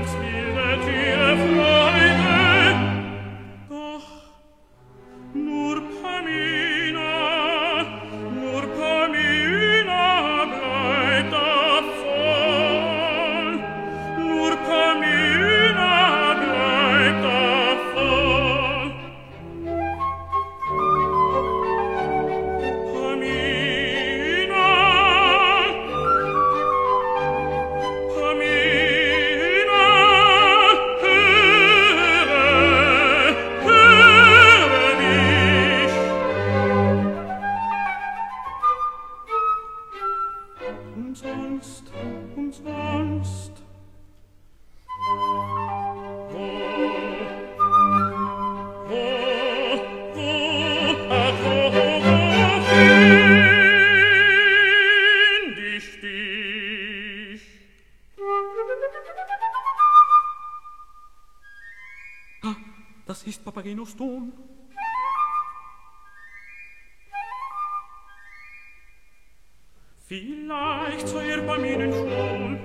Lebensmittel. umsonst, umsonst. Wo, wo, wo, ach, wo, wo, wo, find ich dich? Ah, das ist Papagenos Ton. Vielleicht zu ihr er bei mir in Schul,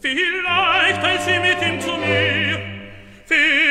vielleicht teilt sie mit ihm zu mir, vielleicht